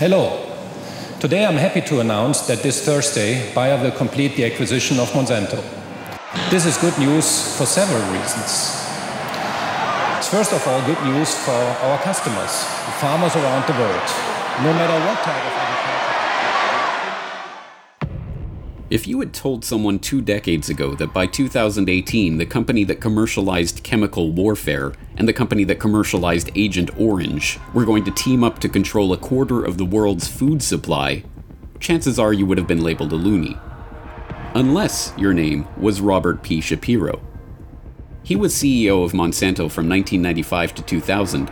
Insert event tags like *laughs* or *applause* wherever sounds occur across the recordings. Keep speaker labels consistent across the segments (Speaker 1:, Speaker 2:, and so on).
Speaker 1: Hello. Today I'm happy to announce that this Thursday Bayer will complete the acquisition of Monsanto. This is good news for several reasons. It's first of all good news for our customers, farmers around the world, no matter what type of
Speaker 2: If you had told someone two decades ago that by 2018 the company that commercialized chemical warfare and the company that commercialized Agent Orange were going to team up to control a quarter of the world's food supply, chances are you would have been labeled a loony. Unless your name was Robert P. Shapiro. He was CEO of Monsanto from 1995 to 2000,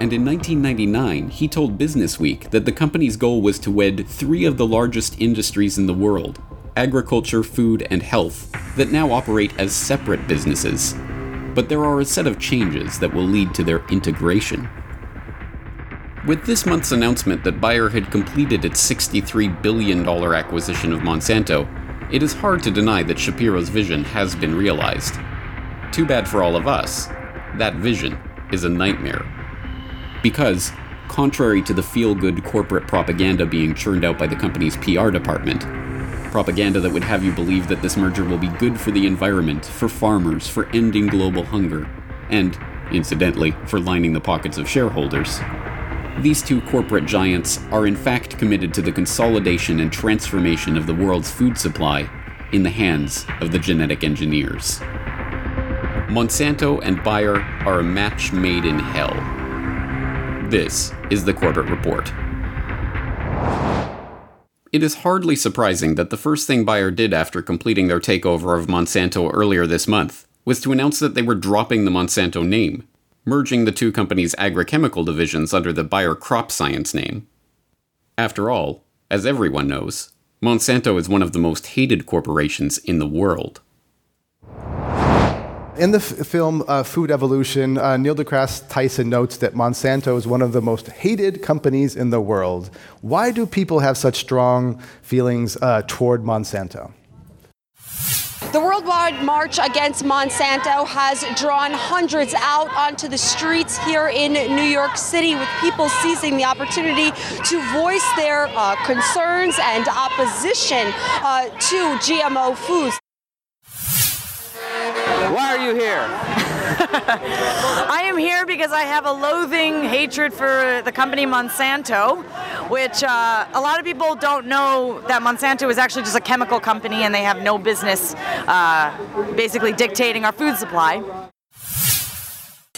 Speaker 2: and in 1999 he told Businessweek that the company's goal was to wed three of the largest industries in the world agriculture, food, and health that now operate as separate businesses. But there are a set of changes that will lead to their integration. With this month's announcement that Bayer had completed its $63 billion acquisition of Monsanto, it is hard to deny that Shapiro's vision has been realized. Too bad for all of us, that vision is a nightmare. Because, contrary to the feel good corporate propaganda being churned out by the company's PR department, propaganda that would have you believe that this merger will be good for the environment, for farmers, for ending global hunger, and, incidentally, for lining the pockets of shareholders. These two corporate giants are in fact committed to the consolidation and transformation of the world's food supply in the hands of the genetic engineers. Monsanto and Bayer are a match made in hell. This is the Corbett Report. It is hardly surprising that the first thing Bayer did after completing their takeover of Monsanto earlier this month was to announce that they were dropping the Monsanto name, merging the two companies' agrochemical divisions under the Bayer Crop Science name. After all, as everyone knows, Monsanto is one of the most hated corporations in the world.
Speaker 3: In the f- film uh, Food Evolution, uh, Neil deGrasse Tyson notes that Monsanto is one of the most hated companies in the world. Why do people have such strong feelings uh, toward Monsanto?
Speaker 4: The worldwide march against Monsanto has drawn hundreds out onto the streets here in New York City, with people seizing the opportunity to voice their uh, concerns and opposition uh, to GMO foods.
Speaker 5: Why are you here? *laughs*
Speaker 6: I am here because I have a loathing hatred for the company Monsanto, which uh, a lot of people don't know that Monsanto is actually just a chemical company and they have no business uh, basically dictating our food supply.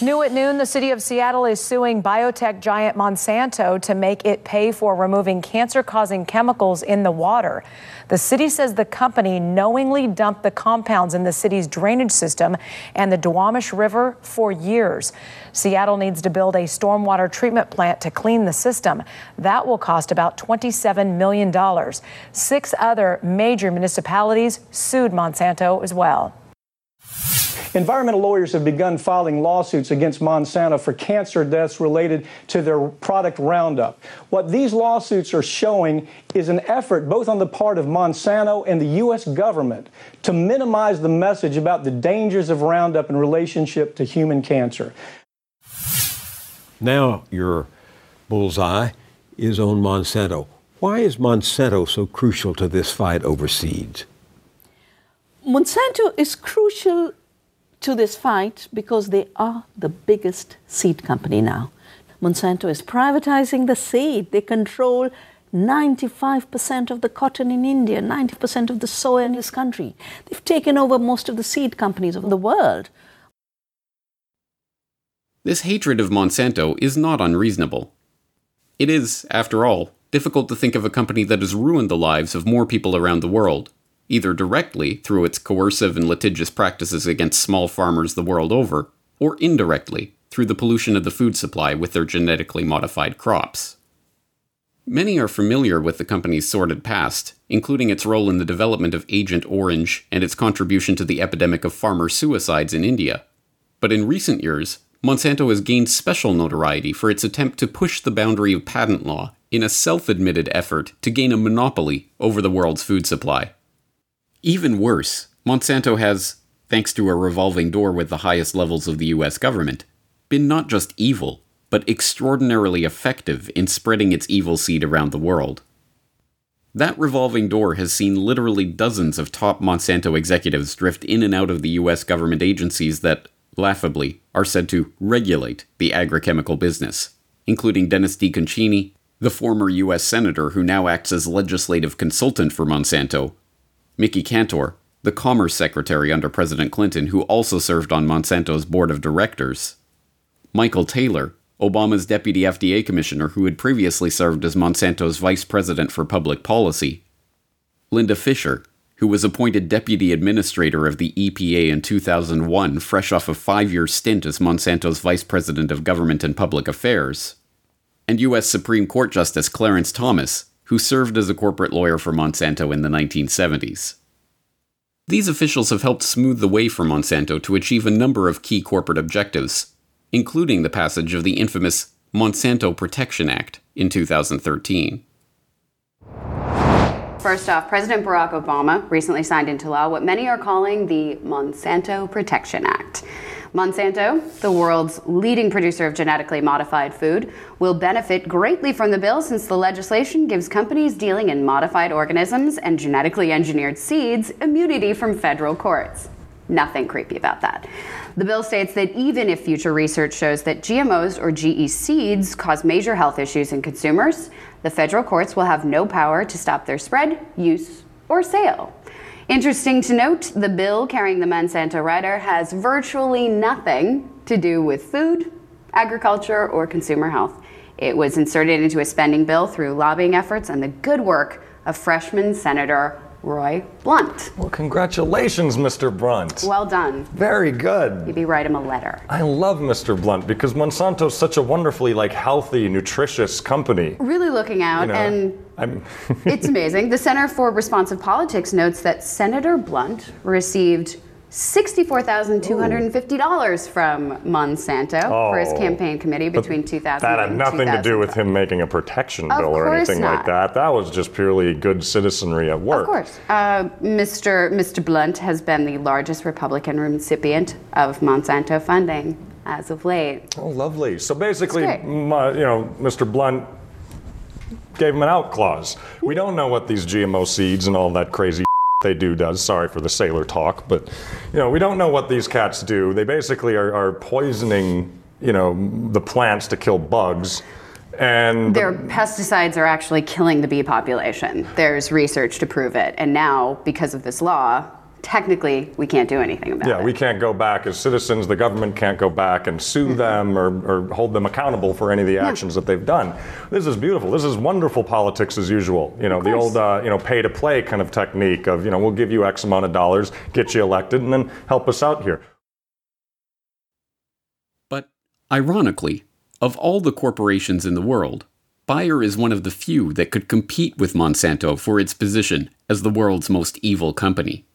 Speaker 7: New at noon, the city of Seattle is suing biotech giant Monsanto to make it pay for removing cancer causing chemicals in the water. The city says the company knowingly dumped the compounds in the city's drainage system and the Duwamish River for years. Seattle needs to build a stormwater treatment plant to clean the system. That will cost about $27 million. Six other major municipalities sued Monsanto as well.
Speaker 8: Environmental lawyers have begun filing lawsuits against Monsanto for cancer deaths related to their product Roundup. What these lawsuits are showing is an effort both on the part of Monsanto and the U.S. government to minimize the message about the dangers of Roundup in relationship to human cancer.
Speaker 9: Now your bullseye is on Monsanto. Why is Monsanto so crucial to this fight over seeds?
Speaker 10: Monsanto is crucial to this fight because they are the biggest seed company now. Monsanto is privatizing the seed. They control 95% of the cotton in India, 90% of the soy in this country. They've taken over most of the seed companies of the world.
Speaker 2: This hatred of Monsanto is not unreasonable. It is, after all, difficult to think of a company that has ruined the lives of more people around the world either directly through its coercive and litigious practices against small farmers the world over, or indirectly through the pollution of the food supply with their genetically modified crops. Many are familiar with the company's sordid past, including its role in the development of Agent Orange and its contribution to the epidemic of farmer suicides in India. But in recent years, Monsanto has gained special notoriety for its attempt to push the boundary of patent law in a self admitted effort to gain a monopoly over the world's food supply. Even worse, Monsanto has, thanks to a revolving door with the highest levels of the US government, been not just evil, but extraordinarily effective in spreading its evil seed around the world. That revolving door has seen literally dozens of top Monsanto executives drift in and out of the US government agencies that, laughably, are said to regulate the agrochemical business, including Dennis DeConcini, the former US Senator who now acts as legislative consultant for Monsanto, Mickey Kantor, the Commerce Secretary under President Clinton who also served on Monsanto's board of directors, Michael Taylor, Obama's deputy FDA commissioner who had previously served as Monsanto's vice president for public policy, Linda Fisher, who was appointed deputy administrator of the EPA in 2001, fresh off a five year stint as Monsanto's vice president of government and public affairs, and U.S. Supreme Court Justice Clarence Thomas, who served as a corporate lawyer for Monsanto in the 1970s. These officials have helped smooth the way for Monsanto to achieve a number of key corporate objectives, including the passage of the infamous Monsanto Protection Act in 2013.
Speaker 5: First off, President Barack Obama recently signed into law what many are calling the Monsanto Protection Act. Monsanto, the world's leading producer of genetically modified food, will benefit greatly from the bill since the legislation gives companies dealing in modified organisms and genetically engineered seeds immunity from federal courts. Nothing creepy about that. The bill states that even if future research shows that GMOs or GE seeds cause major health issues in consumers, the federal courts will have no power to stop their spread, use, or sale. Interesting to note, the bill carrying the Monsanto rider has virtually nothing to do with food, agriculture, or consumer health. It was inserted into a spending bill through lobbying efforts and the good work of freshman Senator Roy Blunt.
Speaker 11: Well, congratulations, Mr. Blunt.
Speaker 5: Well done.
Speaker 11: Very good.
Speaker 5: Maybe write him a letter.
Speaker 11: I love Mr. Blunt because Monsanto's such a wonderfully like healthy, nutritious company.
Speaker 5: Really looking out,
Speaker 11: You know,
Speaker 5: and
Speaker 11: I'm *laughs*
Speaker 5: it's amazing. The Center for Responsive Politics notes that Senator Blunt received $64,250 from Monsanto for his
Speaker 11: Oh.
Speaker 5: campaign committee between 2000
Speaker 11: that had nothing to do with him making a protection
Speaker 5: Of
Speaker 11: bill or anything like that. That was just purely good citizenry at work.
Speaker 5: Of course. Uh, Mr. Mr. Blunt has been the largest Republican recipient of Monsanto funding as of late.
Speaker 11: Oh, lovely. So basically,
Speaker 5: That's great.
Speaker 11: m- uh, you know, Mr. Blunt gave them an out clause. We don't know what these GMO seeds and all that crazy *laughs* they do does. Sorry for the sailor talk, but you know, we don't know what these cats do. They basically are, are poisoning, you know, the plants to kill bugs. And
Speaker 5: Their pesticides are actually killing the bee population. There's research to prove it. And now, because of this law, technically we can't do anything about
Speaker 11: yeah,
Speaker 5: it.
Speaker 11: Yeah, we can't go back as citizens. The government can't go back and sue them or, or hold them accountable for any of the actions that they've done. This is beautiful. This is wonderful politics as usual. You know, the old uh, you know pay to play kind of technique of you know we'll give you X amount of dollars, get you elected, and then help us out here.
Speaker 2: But, ironically, of all the corporations in the world, Bayer is one of the few that could compete with Monsanto for its position as the world's most evil company.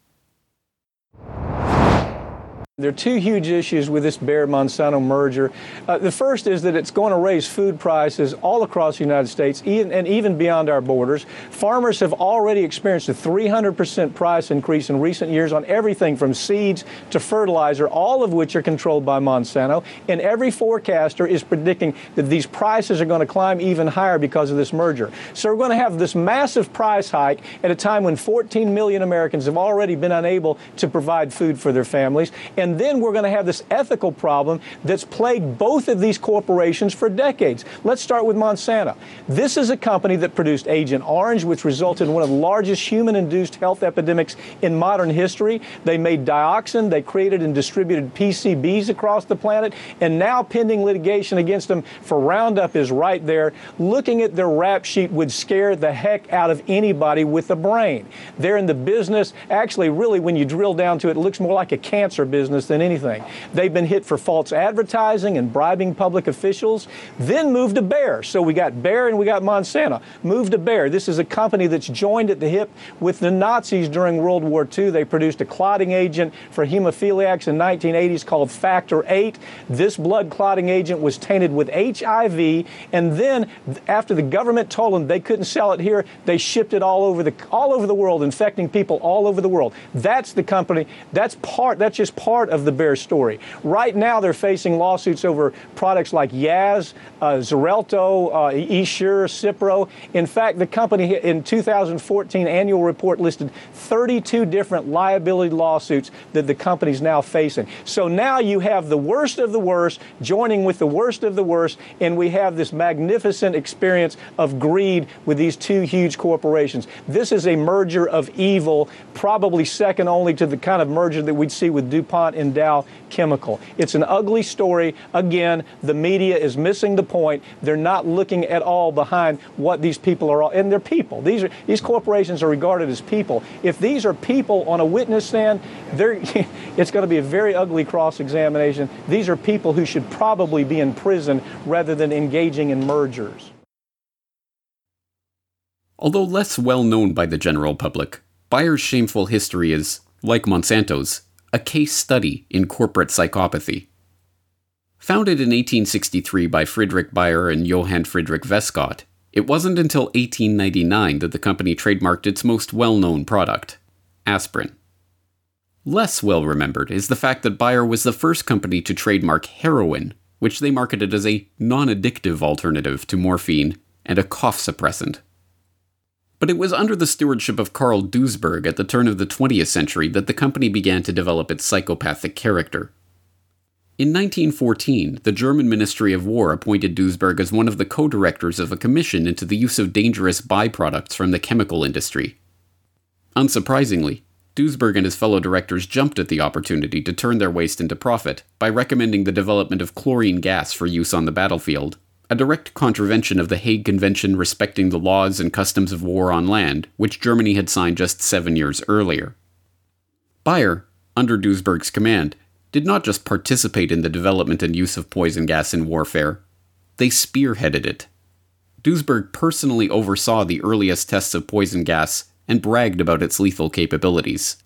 Speaker 8: There are two huge issues with this Bayer Monsanto merger. Uh, the first is that it's going to raise food prices all across the United States even, and even beyond our borders. Farmers have already experienced a 300% price increase in recent years on everything from seeds to fertilizer, all of which are controlled by Monsanto. And every forecaster is predicting that these prices are going to climb even higher because of this merger. So we're going to have this massive price hike at a time when 14 million Americans have already been unable to provide food for their families. And then we're going to have this ethical problem that's plagued both of these corporations for decades. Let's start with Monsanto. This is a company that produced Agent Orange, which resulted in one of the largest human induced health epidemics in modern history. They made dioxin, they created and distributed PCBs across the planet, and now pending litigation against them for Roundup is right there. Looking at their rap sheet would scare the heck out of anybody with a brain. They're in the business, actually, really, when you drill down to it, it looks more like a cancer business than anything. They've been hit for false advertising and bribing public officials, then moved to Bayer. So we got Bayer and we got Monsanto. Moved to Bayer. This is a company that's joined at the hip with the Nazis during World War II. They produced a clotting agent for hemophiliacs in 1980s called Factor 8. This blood clotting agent was tainted with HIV, and then after the government told them they couldn't sell it here, they shipped it all over the all over the world, infecting people all over the world. That's the company. That's part. That's just part part of the Bayer story. Right now, they're facing lawsuits over products like Yaz, uh, Xarelto, uh, Essure, Cipro. In fact, the company in 2014 annual report listed 32 different liability lawsuits that the company's now facing. So now you have the worst of the worst joining with the worst of the worst, and we have this magnificent experience of greed with these two huge corporations. This is a merger of evil, probably second only to the kind of merger that we'd see with DuPont and Dow Chemical. It's an ugly story. Again, the media is missing the point. They're not looking at all behind what these people are, all and they're people. These are these corporations are regarded as people. If these are people on a witness stand, *laughs* it's going to be a very ugly cross-examination. These are people who should probably be in prison rather than engaging in mergers.
Speaker 2: Although less well known by the general public, Bayer's shameful history is, like Monsanto's, a case study in corporate psychopathy. Founded in 1863 by Friedrich Bayer and Johann Friedrich Weskott, it wasn't until 1899 that the company trademarked its most well known product, aspirin. Less well remembered is the fact that Bayer was the first company to trademark heroin, which they marketed as a non addictive alternative to morphine and a cough suppressant. But it was under the stewardship of Carl Duisberg at the turn of the 20th century that the company began to develop its psychopathic character. In 1914, the German Ministry of War appointed Duisberg as one of the co directors of a commission into the use of dangerous byproducts from the chemical industry. Unsurprisingly, Duisberg and his fellow directors jumped at the opportunity to turn their waste into profit by recommending the development of chlorine gas for use on the battlefield, a direct contravention of the Hague Convention respecting the laws and customs of war on land, which Germany had signed just seven years earlier. Bayer, under Duisberg's command, did not just participate in the development and use of poison gas in warfare, they spearheaded it. Duisberg personally oversaw the earliest tests of poison gas and bragged about its lethal capabilities.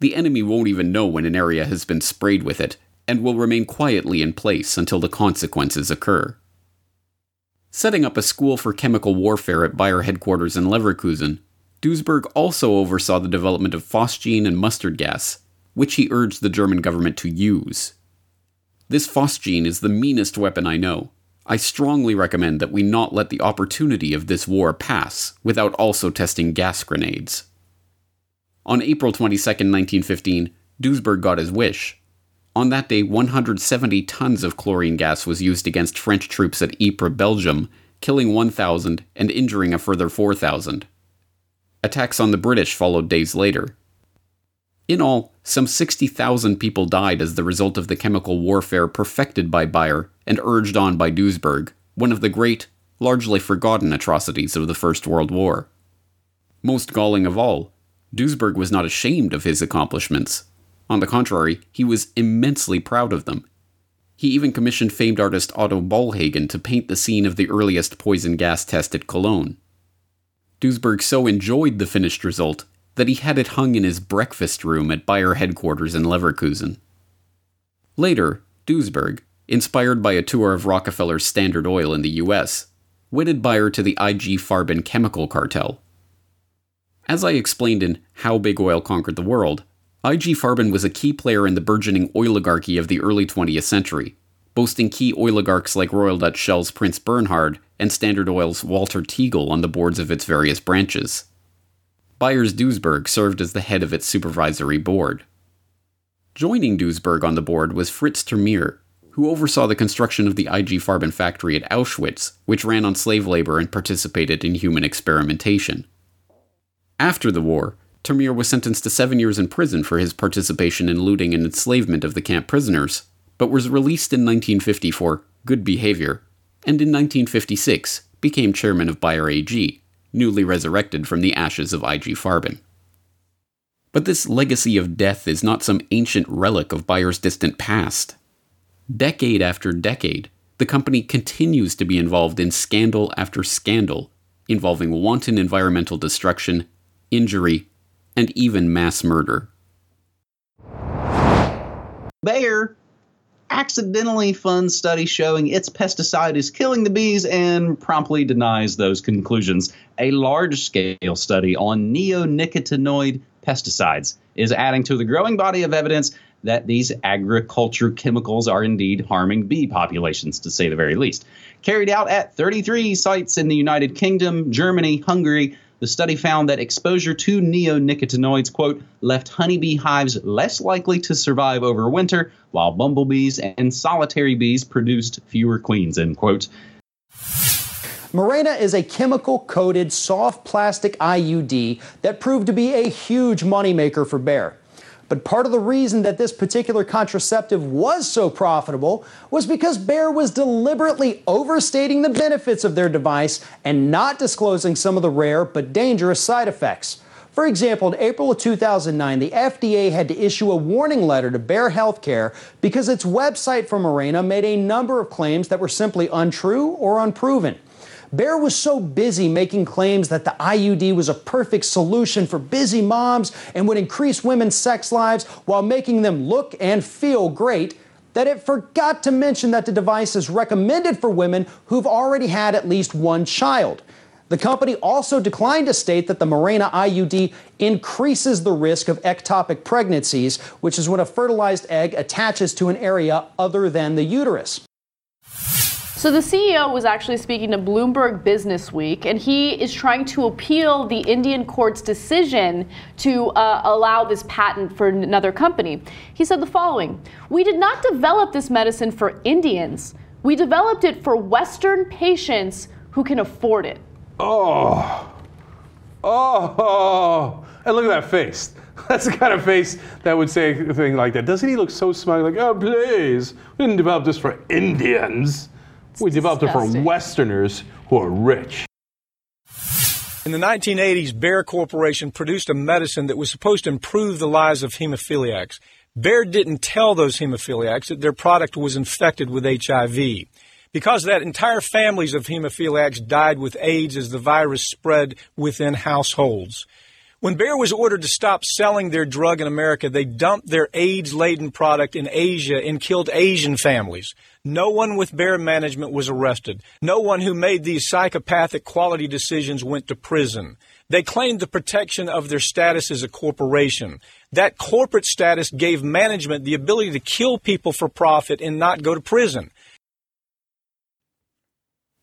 Speaker 2: The enemy won't even know when an area has been sprayed with it, and will remain quietly in place until the consequences occur. Setting up a school for chemical warfare at Bayer headquarters in Leverkusen, Duisberg also oversaw the development of phosgene and mustard gas, which he urged the German government to use. This phosgene is the meanest weapon I know, I strongly recommend that we not let the opportunity of this war pass without also testing gas grenades. On April 22, 1915, Duisberg got his wish. On that day, 170 tons of chlorine gas was used against French troops at Ypres, Belgium, killing 1,000 and injuring a further 4,000. Attacks on the British followed days later. In all, some 60,000 people died as the result of the chemical warfare perfected by Bayer and urged on by Duisberg, one of the great, largely forgotten atrocities of the First World War. Most galling of all, Duisberg was not ashamed of his accomplishments. On the contrary, he was immensely proud of them. He even commissioned famed artist Otto Bollhagen to paint the scene of the earliest poison gas test at Cologne. Duisberg so enjoyed the finished result that he had it hung in his breakfast room at Bayer headquarters in Leverkusen. Later, Duisberg, inspired by a tour of Rockefeller's Standard Oil in the US, wedded Bayer to the IG Farben chemical cartel. As I explained in How Big Oil Conquered the World, IG Farben was a key player in the burgeoning oligarchy of the early 20th century, boasting key oligarchs like Royal Dutch Shell's Prince Bernhard and Standard Oil's Walter Teagle on the boards of its various branches. Bayer's Duisberg served as the head of its supervisory board. Joining Duisberg on the board was Fritz ter Meer, who oversaw the construction of the IG Farben factory at Auschwitz, which ran on slave labor and participated in human experimentation. After the war, ter Meer was sentenced to seven years in prison for his participation in looting and enslavement of the camp prisoners, but was released in 1954 for good behavior, and in 1956 became chairman of Bayer AG, newly resurrected from the ashes of IG Farben. But this legacy of death is not some ancient relic of Bayer's distant past. Decade after decade, the company continues to be involved in scandal after scandal, involving wanton environmental destruction, injury, and even mass murder.
Speaker 12: Bayer accidentally funds study showing its pesticide is killing the bees and promptly denies those conclusions. A large scale study on neonicotinoid pesticides is adding to the growing body of evidence that these agriculture chemicals are indeed harming bee populations, to say the very least. Carried out at 33 sites in the United Kingdom, Germany, Hungary, the study found that exposure to neonicotinoids, quote, left honeybee hives less likely to survive over winter, while bumblebees and solitary bees produced fewer queens, end quote.
Speaker 13: Mirena is a chemical coated soft plastic IUD that proved to be a huge moneymaker for Bayer. But part of the reason that this particular contraceptive was so profitable was because Bayer was deliberately overstating the benefits of their device and not disclosing some of the rare but dangerous side effects. For example, in April of 2009, the FDA had to issue a warning letter to Bayer Healthcare because its website for Mirena made a number of claims that were simply untrue or unproven. Bayer was so busy making claims that the IUD was a perfect solution for busy moms and would increase women's sex lives while making them look and feel great that it forgot to mention that the device is recommended for women who've already had at least one child. The company also declined to state that the Mirena IUD increases the risk of ectopic pregnancies, which is when a fertilized egg attaches to an area other than the uterus.
Speaker 14: So the CEO was actually speaking to Bloomberg Business Week, and he is trying to appeal the Indian court's decision to uh, allow this patent for another company. He said the following We did not develop this medicine for Indians, we developed it for Western patients who can afford it.
Speaker 15: Oh, oh, and look at that face. *laughs* That's the kind of face that would say a thing like that. Doesn't he look so smug? Like, oh, please, we didn't develop this for Indians. We developed disgusting. it for Westerners who are rich.
Speaker 16: In the 1980s, Bayer Corporation produced a medicine that was supposed to improve the lives of hemophiliacs. Bayer didn't tell those hemophiliacs that their product was infected with HIV. Because of that, entire families of hemophiliacs died with AIDS as the virus spread within households. When Bayer was ordered to stop selling their drug in America, they dumped their AIDS laden product in Asia and killed Asian families. No one with Bayer management was arrested. No one who made these psychopathic quality decisions went to prison. They claimed the protection of their status as a corporation. That corporate status gave management the ability to kill people for profit and not go to prison.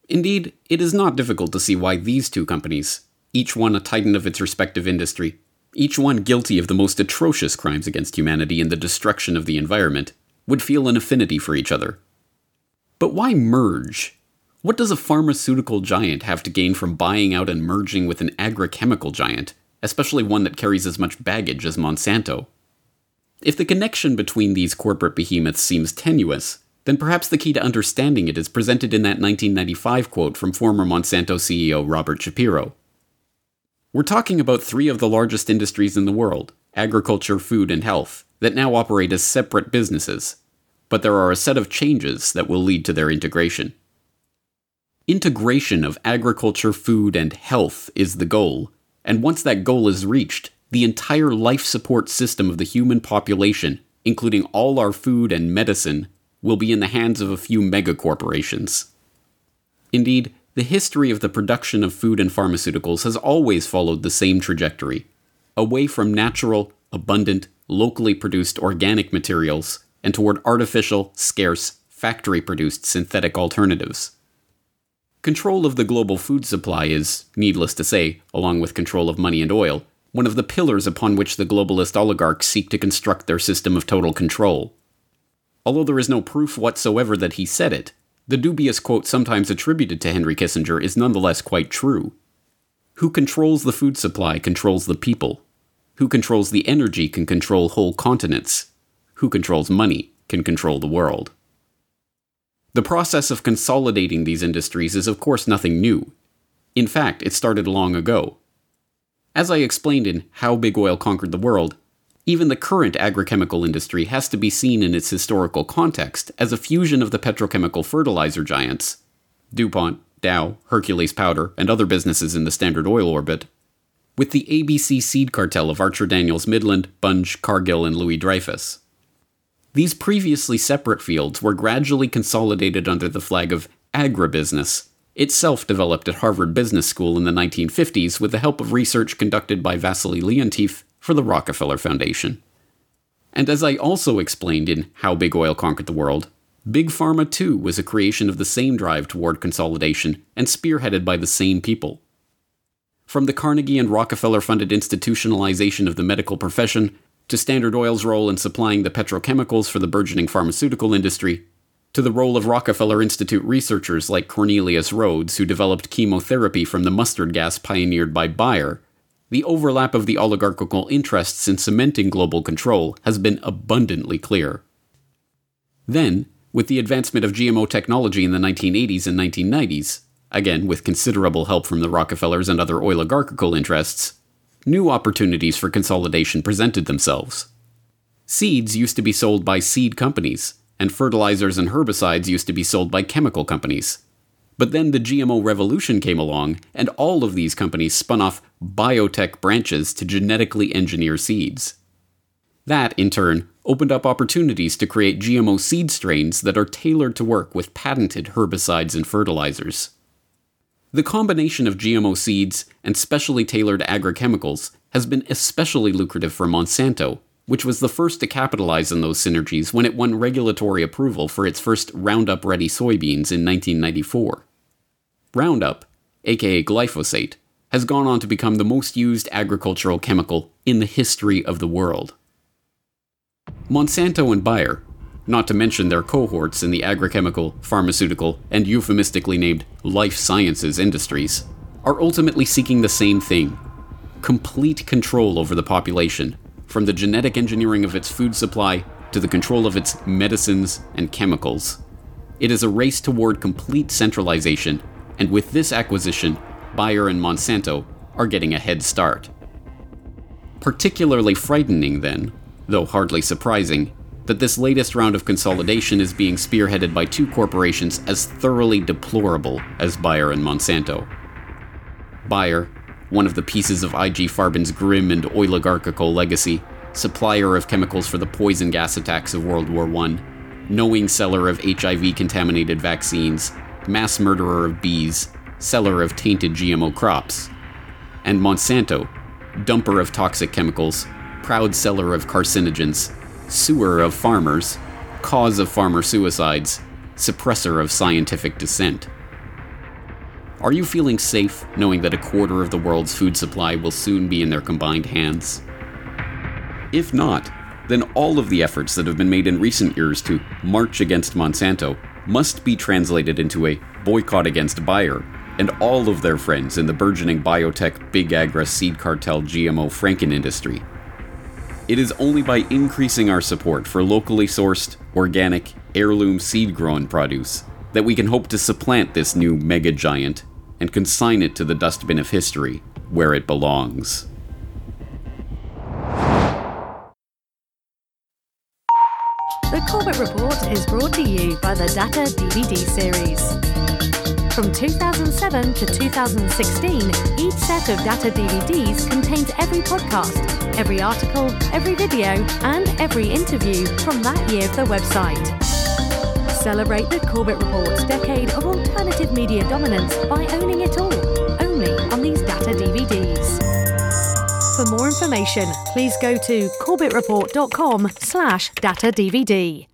Speaker 2: Indeed, it is not difficult to see why these two companies, each one a titan of its respective industry, each one guilty of the most atrocious crimes against humanity and the destruction of the environment, would feel an affinity for each other. But why merge? What does a pharmaceutical giant have to gain from buying out and merging with an agrochemical giant, especially one that carries as much baggage as Monsanto? If the connection between these corporate behemoths seems tenuous, then perhaps the key to understanding it is presented in that 1995 quote from former Monsanto CEO Robert Shapiro. We're talking about three of the largest industries in the world agriculture, food, and health that now operate as separate businesses, but there are a set of changes that will lead to their integration. Integration of agriculture, food, and health is the goal, and once that goal is reached, the entire life support system of the human population, including all our food and medicine, will be in the hands of a few megacorporations. Indeed, the history of the production of food and pharmaceuticals has always followed the same trajectory away from natural, abundant, locally produced organic materials and toward artificial, scarce, factory produced synthetic alternatives. Control of the global food supply is, needless to say, along with control of money and oil, one of the pillars upon which the globalist oligarchs seek to construct their system of total control. Although there is no proof whatsoever that he said it, the dubious quote sometimes attributed to Henry Kissinger is nonetheless quite true. Who controls the food supply controls the people. Who controls the energy can control whole continents. Who controls money can control the world. The process of consolidating these industries is, of course, nothing new. In fact, it started long ago. As I explained in How Big Oil Conquered the World, even the current agrochemical industry has to be seen in its historical context as a fusion of the petrochemical fertilizer giants DuPont, Dow, Hercules Powder, and other businesses in the Standard Oil orbit with the ABC seed cartel of Archer Daniels Midland, Bunge, Cargill, and Louis Dreyfus. These previously separate fields were gradually consolidated under the flag of agribusiness, itself developed at Harvard Business School in the 1950s with the help of research conducted by Vasily Leontief for the Rockefeller Foundation. And as I also explained in How Big Oil Conquered the World, Big Pharma too was a creation of the same drive toward consolidation and spearheaded by the same people. From the Carnegie and Rockefeller funded institutionalization of the medical profession, to Standard Oil's role in supplying the petrochemicals for the burgeoning pharmaceutical industry, to the role of Rockefeller Institute researchers like Cornelius Rhoads, who developed chemotherapy from the mustard gas pioneered by Bayer, the overlap of the oligarchical interests in cementing global control has been abundantly clear. Then, with the advancement of GMO technology in the 1980s and 1990s, again with considerable help from the Rockefellers and other oligarchical interests, new opportunities for consolidation presented themselves. Seeds used to be sold by seed companies, and fertilizers and herbicides used to be sold by chemical companies. But then the GMO revolution came along, and all of these companies spun off biotech branches to genetically engineer seeds. That, in turn, opened up opportunities to create GMO seed strains that are tailored to work with patented herbicides and fertilizers. The combination of GMO seeds and specially tailored agrochemicals has been especially lucrative for Monsanto, which was the first to capitalize on those synergies when it won regulatory approval for its first Roundup Ready soybeans in 1994. Roundup, aka glyphosate, has gone on to become the most used agricultural chemical in the history of the world. Monsanto and Bayer, not to mention their cohorts in the agrochemical, pharmaceutical, and euphemistically named life sciences industries, are ultimately seeking the same thing complete control over the population, from the genetic engineering of its food supply to the control of its medicines and chemicals. It is a race toward complete centralization, and with this acquisition, Bayer and Monsanto are getting a head start. Particularly frightening, then, though hardly surprising, that this latest round of consolidation is being spearheaded by two corporations as thoroughly deplorable as Bayer and Monsanto. Bayer, one of the pieces of IG Farben's grim and oligarchical legacy, supplier of chemicals for the poison gas attacks of World War I, knowing seller of HIV contaminated vaccines, mass murderer of bees, seller of tainted GMO crops. And Monsanto, dumper of toxic chemicals, proud seller of carcinogens, sewer of farmers, cause of farmer suicides, suppressor of scientific dissent. Are you feeling safe knowing that a quarter of the world's food supply will soon be in their combined hands? If not, then all of the efforts that have been made in recent years to march against Monsanto must be translated into a boycott against Bayer and all of their friends in the burgeoning biotech big agra seed cartel GMO Franken industry. It is only by increasing our support for locally sourced, organic, heirloom seed grown produce that we can hope to supplant this new mega giant and consign it to the dustbin of history where it belongs.
Speaker 17: The Corbett Report is brought to you by the Data DVD series. From 2007 to 2016, each set of data DVDs contains every podcast, every article, every video, and every interview from that year of the website. Celebrate the Corbett Report's decade of alternative media dominance by owning it all, only on these data DVDs. For more information, please go to corbettreport.com slash data DVD.